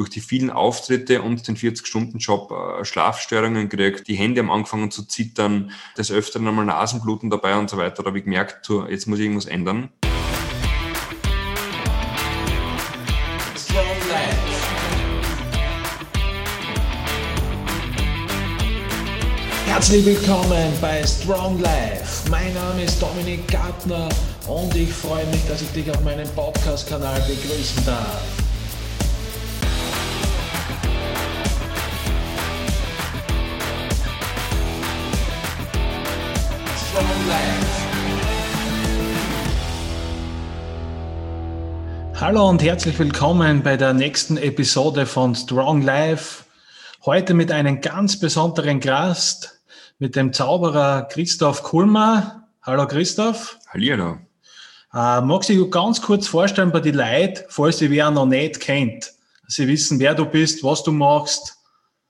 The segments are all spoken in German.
durch die vielen Auftritte und den 40-Stunden-Job äh, Schlafstörungen gekriegt, die Hände haben angefangen zu zittern, des Öfteren einmal Nasenbluten dabei und so weiter. Da habe ich gemerkt, so, jetzt muss ich irgendwas ändern. Herzlich willkommen bei Strong Life. Mein Name ist Dominik Gartner und ich freue mich, dass ich dich auf meinem Podcast-Kanal begrüßen darf. Hallo und herzlich willkommen bei der nächsten Episode von Strong Life. Heute mit einem ganz besonderen Gast, mit dem Zauberer Christoph Kulmer. Hallo Christoph. Hallihallo. Äh, magst du dich ganz kurz vorstellen bei den Leuten, falls sie wer noch nicht kennt? Sie wissen, wer du bist, was du machst.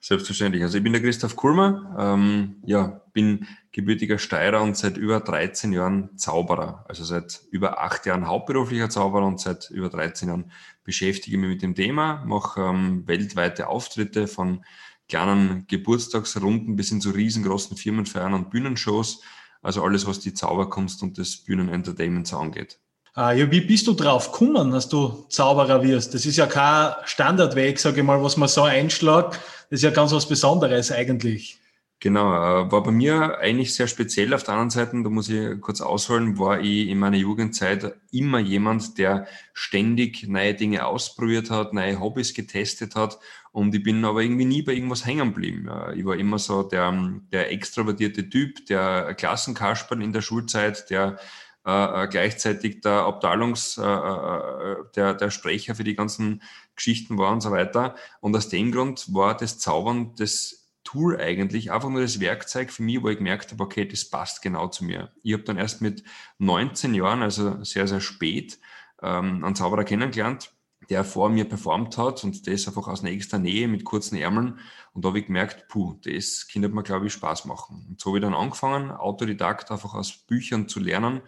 Selbstverständlich. Also ich bin der Christoph Kulmer, ähm, ja, bin gebürtiger Steirer und seit über 13 Jahren Zauberer. Also seit über acht Jahren hauptberuflicher Zauberer und seit über 13 Jahren beschäftige ich mich mit dem Thema, mache ähm, weltweite Auftritte von kleinen Geburtstagsrunden bis hin zu riesengroßen Firmenfeiern und Bühnenshows. Also alles, was die Zauberkunst und das Bühnenentertainment angeht. Ah, ja, wie bist du drauf gekommen, dass du Zauberer wirst? Das ist ja kein Standardweg, sage ich mal, was man so einschlägt. Das ist ja ganz was Besonderes eigentlich. Genau, äh, war bei mir eigentlich sehr speziell. Auf der anderen Seite, da muss ich kurz ausholen, war ich in meiner Jugendzeit immer jemand, der ständig neue Dinge ausprobiert hat, neue Hobbys getestet hat und ich bin aber irgendwie nie bei irgendwas hängen geblieben. Ich war immer so der, der extrovertierte Typ, der Klassenkasperl in der Schulzeit, der äh, gleichzeitig der Abteilungs, äh, äh, der, der Sprecher für die ganzen Geschichten war und so weiter. Und aus dem Grund war das Zaubern das Tool eigentlich einfach nur das Werkzeug für mich, wo ich gemerkt habe, okay, das passt genau zu mir. Ich habe dann erst mit 19 Jahren, also sehr, sehr spät, ähm, einen Zauberer kennengelernt, der vor mir performt hat und das einfach aus nächster Nähe mit kurzen Ärmeln. Und da habe ich gemerkt, puh, das könnte mir, glaube ich, Spaß machen. Und so habe ich dann angefangen, Autodidakt einfach aus Büchern zu lernen.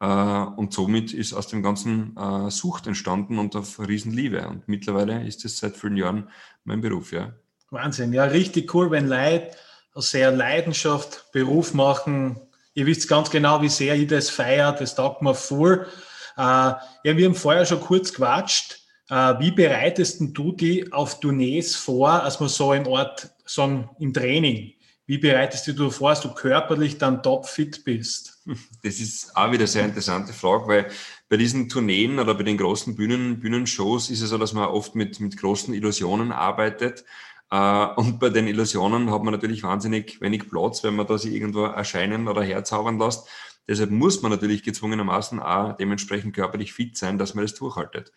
Äh, und somit ist aus dem ganzen äh, Sucht entstanden und auf Riesenliebe. Und mittlerweile ist es seit vielen Jahren mein Beruf, ja. Wahnsinn, ja, richtig cool, wenn Leute aus sehr Leidenschaft Beruf machen. Ihr wisst ganz genau, wie sehr ich das feiert, das taugt mir vor. Äh, ja, wir haben vorher schon kurz gequatscht. Äh, wie bereitest du die auf Tournees vor, als man so im Ort sagen, im Training? Wie bereitest du dich vor, dass du körperlich dann topfit bist? Das ist auch wieder eine sehr interessante Frage, weil bei diesen Tourneen oder bei den großen Bühnen, Bühnenshows ist es so, dass man oft mit, mit großen Illusionen arbeitet. Äh, und bei den Illusionen hat man natürlich wahnsinnig wenig Platz, wenn man da sich irgendwo erscheinen oder herzaubern lässt. Deshalb muss man natürlich gezwungenermaßen auch dementsprechend körperlich fit sein, dass man das durchhaltet.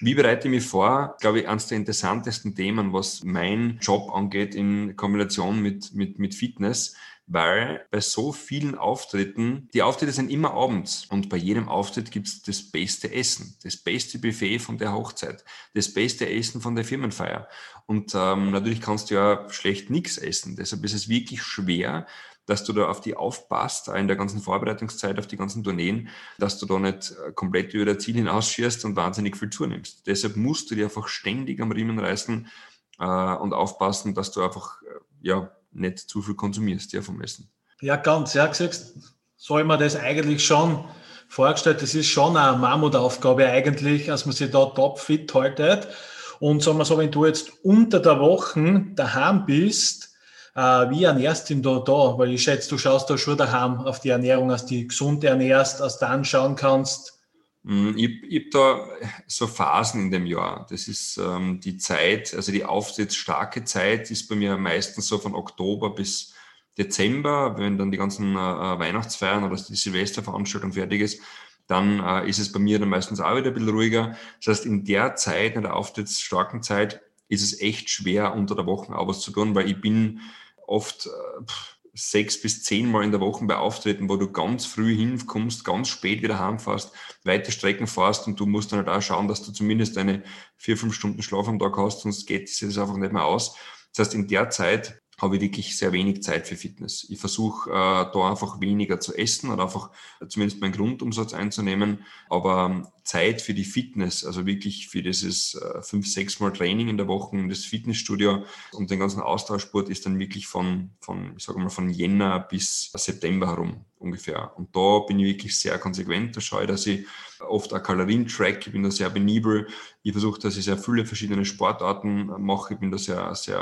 Wie bereite ich mich vor? Glaube ich, eines der interessantesten Themen, was mein Job angeht in Kombination mit, mit, mit Fitness, weil bei so vielen Auftritten, die Auftritte sind immer abends und bei jedem Auftritt gibt es das beste Essen, das beste Buffet von der Hochzeit, das beste Essen von der Firmenfeier. Und ähm, natürlich kannst du ja schlecht nichts essen. Deshalb ist es wirklich schwer, dass du da auf die aufpasst, in der ganzen Vorbereitungszeit, auf die ganzen Tourneen, dass du da nicht äh, komplett über das Ziel hinausschießt und wahnsinnig viel zunimmst. Deshalb musst du dir einfach ständig am Riemen reißen äh, und aufpassen, dass du einfach äh, ja, nicht zu viel konsumierst ja, vom Essen. Ja, ganz, ja, gesagt, so mir das eigentlich schon vorgestellt. Das ist schon eine Mammutaufgabe eigentlich, dass man sich da topfit haltet. Und sagen wir so, wenn du jetzt unter der Woche daheim bist, wie ernährst du ihn da, da? Weil ich schätze, du schaust da schon daheim auf die Ernährung, dass du gesund ernährst, dass du anschauen kannst. Mm, ich, ich da so Phasen in dem Jahr. Das ist ähm, die Zeit, also die auftrittsstarke Zeit ist bei mir meistens so von Oktober bis Dezember, wenn dann die ganzen äh, äh Weihnachtsfeiern oder die Silvesterveranstaltung fertig ist, dann äh, ist es bei mir dann meistens auch wieder ein bisschen ruhiger. Das heißt, in der Zeit, in der auftrittsstarken Zeit, ist es echt schwer, unter der Woche auch was zu tun, weil ich bin oft äh, sechs bis zehn Mal in der Woche bei Auftritten, wo du ganz früh hinkommst, ganz spät wieder heimfährst, weite Strecken fährst und du musst dann halt auch schauen, dass du zumindest eine vier, fünf Stunden Schlaf am Tag hast, sonst geht es einfach nicht mehr aus. Das heißt, in der Zeit habe ich wirklich sehr wenig Zeit für Fitness. Ich versuche äh, da einfach weniger zu essen oder einfach zumindest meinen Grundumsatz einzunehmen. Aber ähm, Zeit für die Fitness, also wirklich für dieses äh, fünf, sechs Mal Training in der Woche, das Fitnessstudio und den ganzen Austauschsport ist dann wirklich von, von ich sage mal, von Jänner bis September herum ungefähr. Und da bin ich wirklich sehr konsequent. Da schaue ich, dass ich oft ein Kalorien-Track, ich bin da sehr benibel. Ich versuche, dass ich sehr viele verschiedene Sportarten mache. Ich bin da sehr, sehr,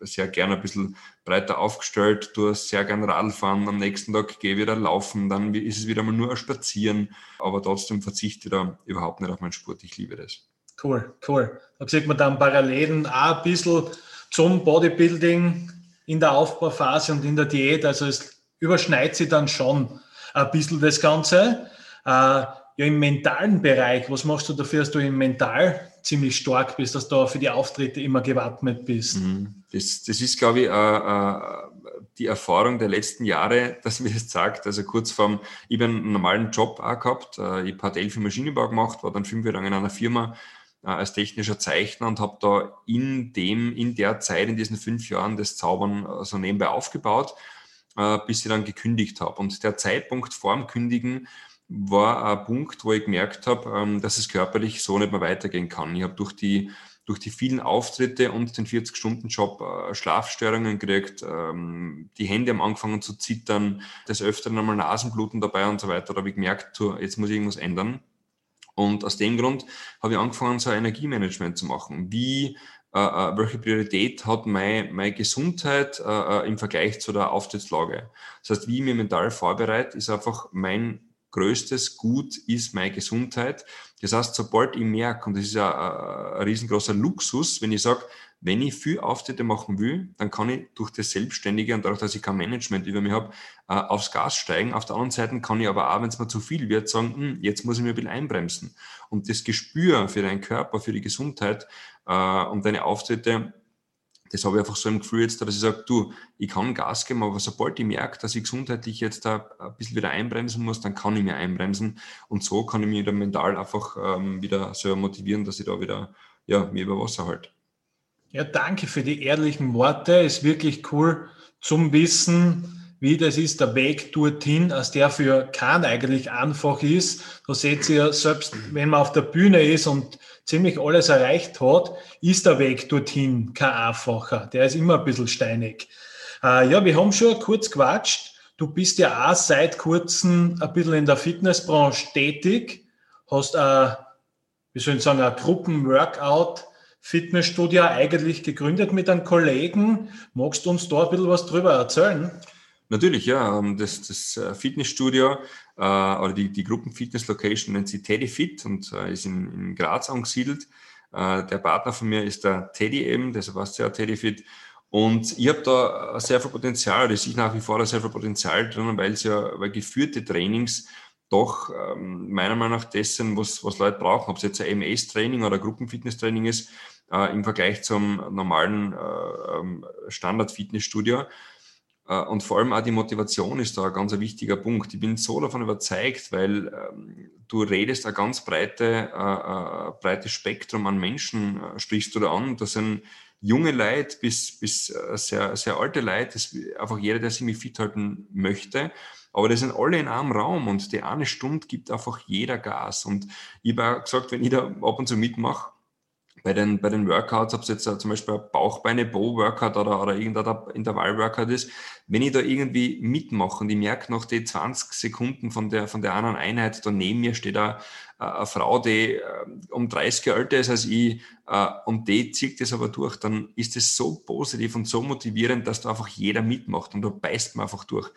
äh, sehr gerne ein bisschen breiter aufgestellt, tue sehr gerne Radfahren. Am nächsten Tag gehe ich wieder laufen, dann ist es wieder mal nur ein Spazieren. Aber trotzdem verzichte ich da überhaupt nicht auf meinen Sport. Ich liebe das. Cool, cool. Da sieht man dann Parallelen auch ein bisschen zum Bodybuilding in der Aufbauphase und in der Diät. Also es überschneidet sich dann schon ein bisschen das Ganze. Äh, ja, im mentalen Bereich, was machst du dafür, dass du im Mental ziemlich stark bist, dass du für die Auftritte immer gewappnet bist? Mhm. Das, das ist, glaube ich, äh, äh, die Erfahrung der letzten Jahre, dass mir das sagt. Also kurz vorm, ich habe einen normalen Job auch gehabt. Äh, ich habe HTL für Maschinenbau gemacht, war dann fünf Jahre lang in einer Firma äh, als technischer Zeichner und habe da in dem, in der Zeit, in diesen fünf Jahren das Zaubern so also nebenbei aufgebaut äh, bis ich dann gekündigt habe. Und der Zeitpunkt vor dem Kündigen war ein Punkt, wo ich gemerkt habe, ähm, dass es körperlich so nicht mehr weitergehen kann. Ich habe durch die, durch die vielen Auftritte und den 40-Stunden-Job äh, Schlafstörungen gekriegt, ähm, die Hände haben angefangen zu zittern, des Öfteren einmal Nasenbluten dabei und so weiter. Da habe ich gemerkt, jetzt muss ich irgendwas ändern. Und aus dem Grund habe ich angefangen, so ein Energiemanagement zu machen. Wie äh, äh, welche Priorität hat meine, meine Gesundheit im Vergleich zu der Auftrittslage. Das heißt, wie ich mich mental vorbereite, ist einfach mein größtes Gut ist meine Gesundheit. Das heißt, sobald ich merke, und das ist ja ein, ein riesengroßer Luxus, wenn ich sage, wenn ich viel Auftritte machen will, dann kann ich durch das Selbstständige und dadurch, dass ich kein Management über mich habe, äh, aufs Gas steigen. Auf der anderen Seite kann ich aber auch, wenn es mir zu viel wird, sagen, hm, jetzt muss ich mir ein bisschen einbremsen. Und das Gespür für deinen Körper, für die Gesundheit äh, und deine Auftritte, das habe ich einfach so im Gefühl jetzt, dass ich sage, du, ich kann Gas geben, aber sobald ich merke, dass ich gesundheitlich jetzt da ein bisschen wieder einbremsen muss, dann kann ich mir einbremsen. Und so kann ich mich dann mental einfach ähm, wieder so motivieren, dass ich da wieder ja, mir über Wasser halte. Ja, danke für die ehrlichen Worte. Ist wirklich cool zum Wissen, wie das ist, der Weg dorthin, als der für keinen eigentlich einfach ist. Da seht ihr, selbst wenn man auf der Bühne ist und ziemlich alles erreicht hat, ist der Weg dorthin kein einfacher. Der ist immer ein bisschen steinig. Äh, ja, wir haben schon kurz gequatscht. Du bist ja auch seit kurzem ein bisschen in der Fitnessbranche tätig, hast, äh, wie soll ich sagen, ein Gruppenworkout Fitnessstudio eigentlich gegründet mit einem Kollegen. Magst du uns da ein bisschen was drüber erzählen? Natürlich, ja. Ähm, das, das äh, Fitnessstudio äh, oder die, die Gruppenfitness-Location nennt sich Teddy Fit und äh, ist in, in Graz angesiedelt. Äh, der Partner von mir ist der Teddy eben, heißt ja Teddy Fit. Und ich habe da sehr viel Potenzial, das ich nach wie vor da sehr viel Potenzial drin, weil es ja, weil geführte Trainings doch ähm, meiner Meinung nach dessen, was, was Leute brauchen, ob es jetzt ein MS-Training oder Gruppenfitness-Training ist, äh, im Vergleich zum normalen äh, ähm, Standard-Fitnessstudio. Äh, und vor allem auch die Motivation ist da ein ganz wichtiger Punkt. Ich bin so davon überzeugt, weil ähm, du redest ein ganz breite, äh, äh, breites Spektrum an Menschen, äh, sprichst du da an. Das sind junge Leute bis, bis sehr, sehr alte Leute, das einfach jeder, der sich irgendwie fit halten möchte. Aber das sind alle in einem Raum und die eine Stunde gibt einfach jeder Gas. Und ich habe gesagt, wenn ich da ab und zu mitmache, bei den, bei den Workouts, ob es jetzt zum Beispiel ein Bauchbeine-Bow-Workout oder, oder irgendein Intervall-Workout ist, wenn ich da irgendwie mitmache und ich merke nach den 20 Sekunden von der, von der anderen Einheit, da neben mir steht eine, eine Frau, die äh, um 30 Jahre älter ist als ich äh, und die zieht das aber durch, dann ist es so positiv und so motivierend, dass da einfach jeder mitmacht und da beißt man einfach durch.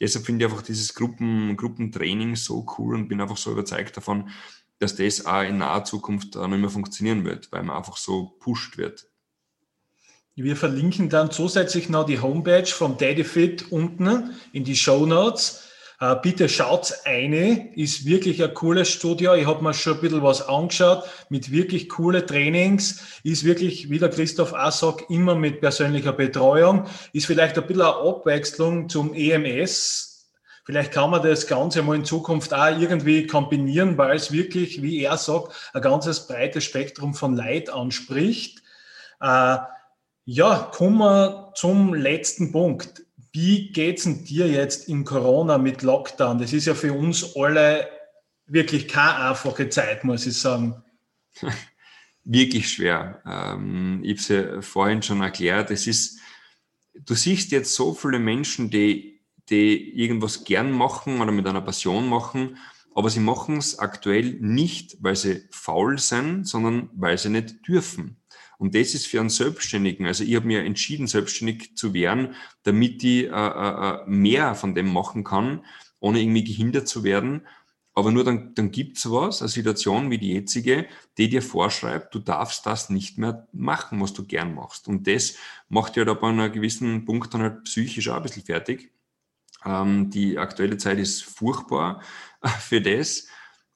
Deshalb finde ich einfach dieses Gruppen, Gruppentraining so cool und bin einfach so überzeugt davon, dass das auch in naher Zukunft nicht mehr funktionieren wird, weil man einfach so pusht wird. Wir verlinken dann zusätzlich noch die Homepage vom DaddyFit unten in die Show Notes. Äh, bitte schaut's eine, ist wirklich ein cooles Studio. Ich habe mir schon ein bisschen was angeschaut mit wirklich coole Trainings. Ist wirklich, wie der Christoph auch sagt, immer mit persönlicher Betreuung. Ist vielleicht ein bisschen eine Abwechslung zum EMS, Vielleicht kann man das Ganze mal in Zukunft auch irgendwie kombinieren, weil es wirklich, wie er sagt, ein ganzes breites Spektrum von Leid anspricht. Äh, Ja, kommen wir zum letzten Punkt. Wie geht es dir jetzt in Corona mit Lockdown? Das ist ja für uns alle wirklich keine einfache Zeit, muss ich sagen. wirklich schwer. Ähm, ich habe es ja vorhin schon erklärt. Es ist, du siehst jetzt so viele Menschen, die, die irgendwas gern machen oder mit einer Passion machen, aber sie machen es aktuell nicht, weil sie faul sind, sondern weil sie nicht dürfen. Und das ist für einen Selbstständigen, also ich habe mir entschieden, selbstständig zu werden, damit ich äh, äh, äh, mehr von dem machen kann, ohne irgendwie gehindert zu werden. Aber nur dann, dann gibt es was, eine Situation wie die jetzige, die dir vorschreibt, du darfst das nicht mehr machen, was du gern machst. Und das macht ja halt ab einem gewissen Punkt dann halt psychisch auch ein bisschen fertig. Ähm, die aktuelle Zeit ist furchtbar für das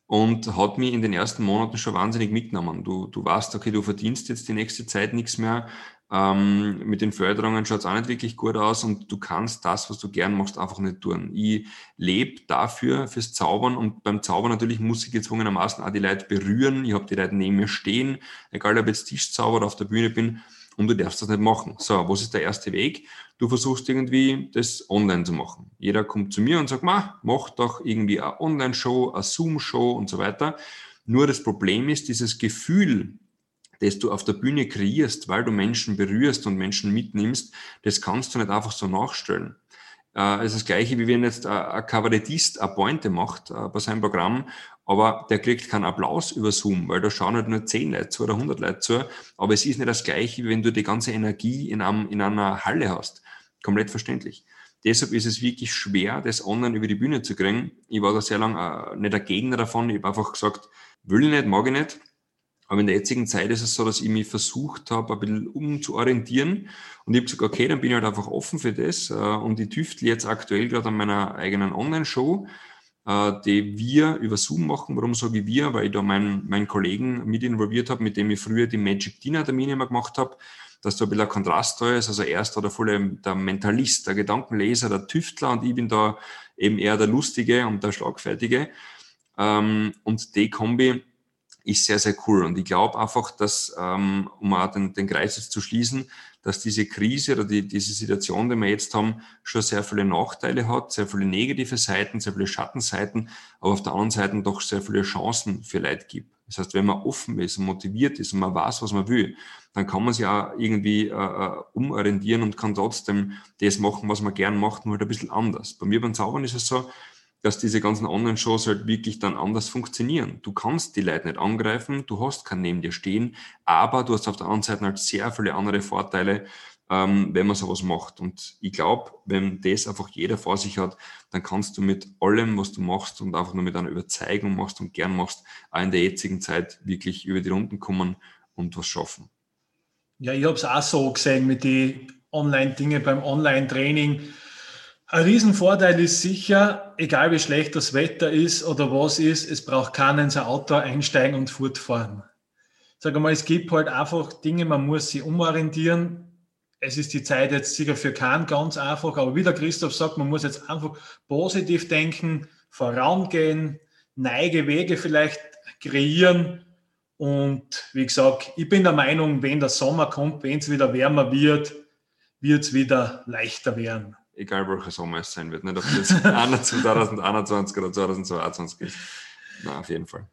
und hat mich in den ersten Monaten schon wahnsinnig mitgenommen. Du, du weißt, okay, du verdienst jetzt die nächste Zeit nichts mehr. Ähm, mit den Förderungen schaut es auch nicht wirklich gut aus und du kannst das, was du gern machst, einfach nicht tun. Ich lebe dafür, fürs Zaubern und beim Zaubern natürlich muss ich gezwungenermaßen auch die Leute berühren. Ich habe die Leute neben mir stehen, egal ob ich jetzt Tischzauber oder auf der Bühne bin und du darfst das nicht machen. So, was ist der erste Weg? Du versuchst irgendwie das online zu machen. Jeder kommt zu mir und sagt, mach, mach doch irgendwie eine Online-Show, eine Zoom-Show und so weiter. Nur das Problem ist, dieses Gefühl, das du auf der Bühne kreierst, weil du Menschen berührst und Menschen mitnimmst, das kannst du nicht einfach so nachstellen. Äh, ist das Gleiche, wie wenn jetzt ein Kabarettist eine Pointe macht äh, bei seinem Programm, aber der kriegt keinen Applaus über Zoom, weil da schauen halt nur 10 Leute zu oder 100 Leute zu. Aber es ist nicht das Gleiche, wie wenn du die ganze Energie in, einem, in einer Halle hast. Komplett verständlich. Deshalb ist es wirklich schwer, das online über die Bühne zu kriegen. Ich war da sehr lange äh, nicht ein Gegner davon. Ich habe einfach gesagt, will ich nicht, mag ich nicht. Aber in der jetzigen Zeit ist es so, dass ich mich versucht habe, ein bisschen umzuorientieren. Und ich habe gesagt, okay, dann bin ich halt einfach offen für das. Äh, und ich tüftle jetzt aktuell gerade an meiner eigenen Online-Show, äh, die wir über Zoom machen. Warum sage ich wir? Weil ich da meinen, meinen Kollegen mit involviert habe, mit dem ich früher die Magic Dinner Termine immer gemacht habe dass da ein bisschen ein Kontrast da ist. Also er ist da der volle der Mentalist, der Gedankenleser, der Tüftler und ich bin da eben eher der Lustige und der Schlagfertige. Ähm, und die Kombi ist sehr, sehr cool. Und ich glaube einfach, dass, ähm, um auch den, den Kreis jetzt zu schließen, dass diese Krise oder die, diese Situation, die wir jetzt haben, schon sehr viele Nachteile hat, sehr viele negative Seiten, sehr viele Schattenseiten, aber auf der anderen Seite doch sehr viele Chancen für Leute gibt. Das heißt, wenn man offen ist und motiviert ist und man weiß, was man will, dann kann man sich auch irgendwie äh, äh umorientieren und kann trotzdem das machen, was man gern macht, nur halt ein bisschen anders. Bei mir beim Zaubern ist es so, dass diese ganzen Online-Shows halt wirklich dann anders funktionieren. Du kannst die Leute nicht angreifen, du hast keinen neben dir stehen, aber du hast auf der anderen Seite halt sehr viele andere Vorteile, ähm, wenn man sowas macht. Und ich glaube, wenn das einfach jeder vor sich hat, dann kannst du mit allem, was du machst und einfach nur mit einer Überzeugung machst und gern machst, auch in der jetzigen Zeit wirklich über die Runden kommen und was schaffen. Ja, ich habe es auch so gesehen mit den Online-Dingen beim Online-Training ein Riesenvorteil ist sicher, egal wie schlecht das Wetter ist oder was ist, es braucht keinen in sein Auto einsteigen und fortfahren. Sag mal, es gibt halt einfach Dinge, man muss sich umorientieren. Es ist die Zeit jetzt sicher für keinen ganz einfach, aber wie der Christoph sagt, man muss jetzt einfach positiv denken, vorangehen, neige Wege vielleicht kreieren. Und wie gesagt, ich bin der Meinung, wenn der Sommer kommt, wenn es wieder wärmer wird, wird es wieder leichter werden egal welcher Sommer es sein wird. Nicht, ob das 2021 oder 2022 ist. Na, auf jeden Fall.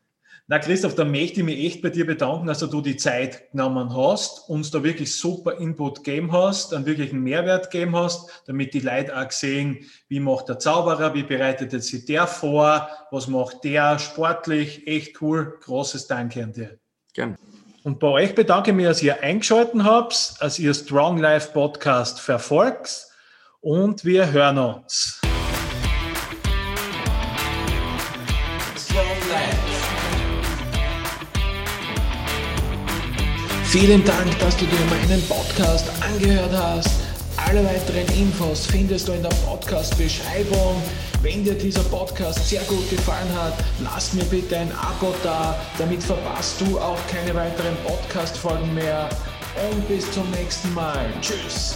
Na, Christoph, da möchte ich mich echt bei dir bedanken, dass du die Zeit genommen hast, uns da wirklich super Input gegeben hast, einen wirklichen Mehrwert gegeben hast, damit die Leute auch sehen, wie macht der Zauberer, wie bereitet er sich der vor, was macht der sportlich, echt cool. Großes Danke an dir. Gern. Und bei euch bedanke ich mich, dass ihr eingeschaltet habt, dass ihr Strong Life Podcast verfolgt und wir hören uns. Vielen Dank, dass du dir meinen Podcast angehört hast. Alle weiteren Infos findest du in der Podcast-Beschreibung. Wenn dir dieser Podcast sehr gut gefallen hat, lass mir bitte ein Abo da, damit verpasst du auch keine weiteren Podcast-Folgen mehr. Und bis zum nächsten Mal. Tschüss.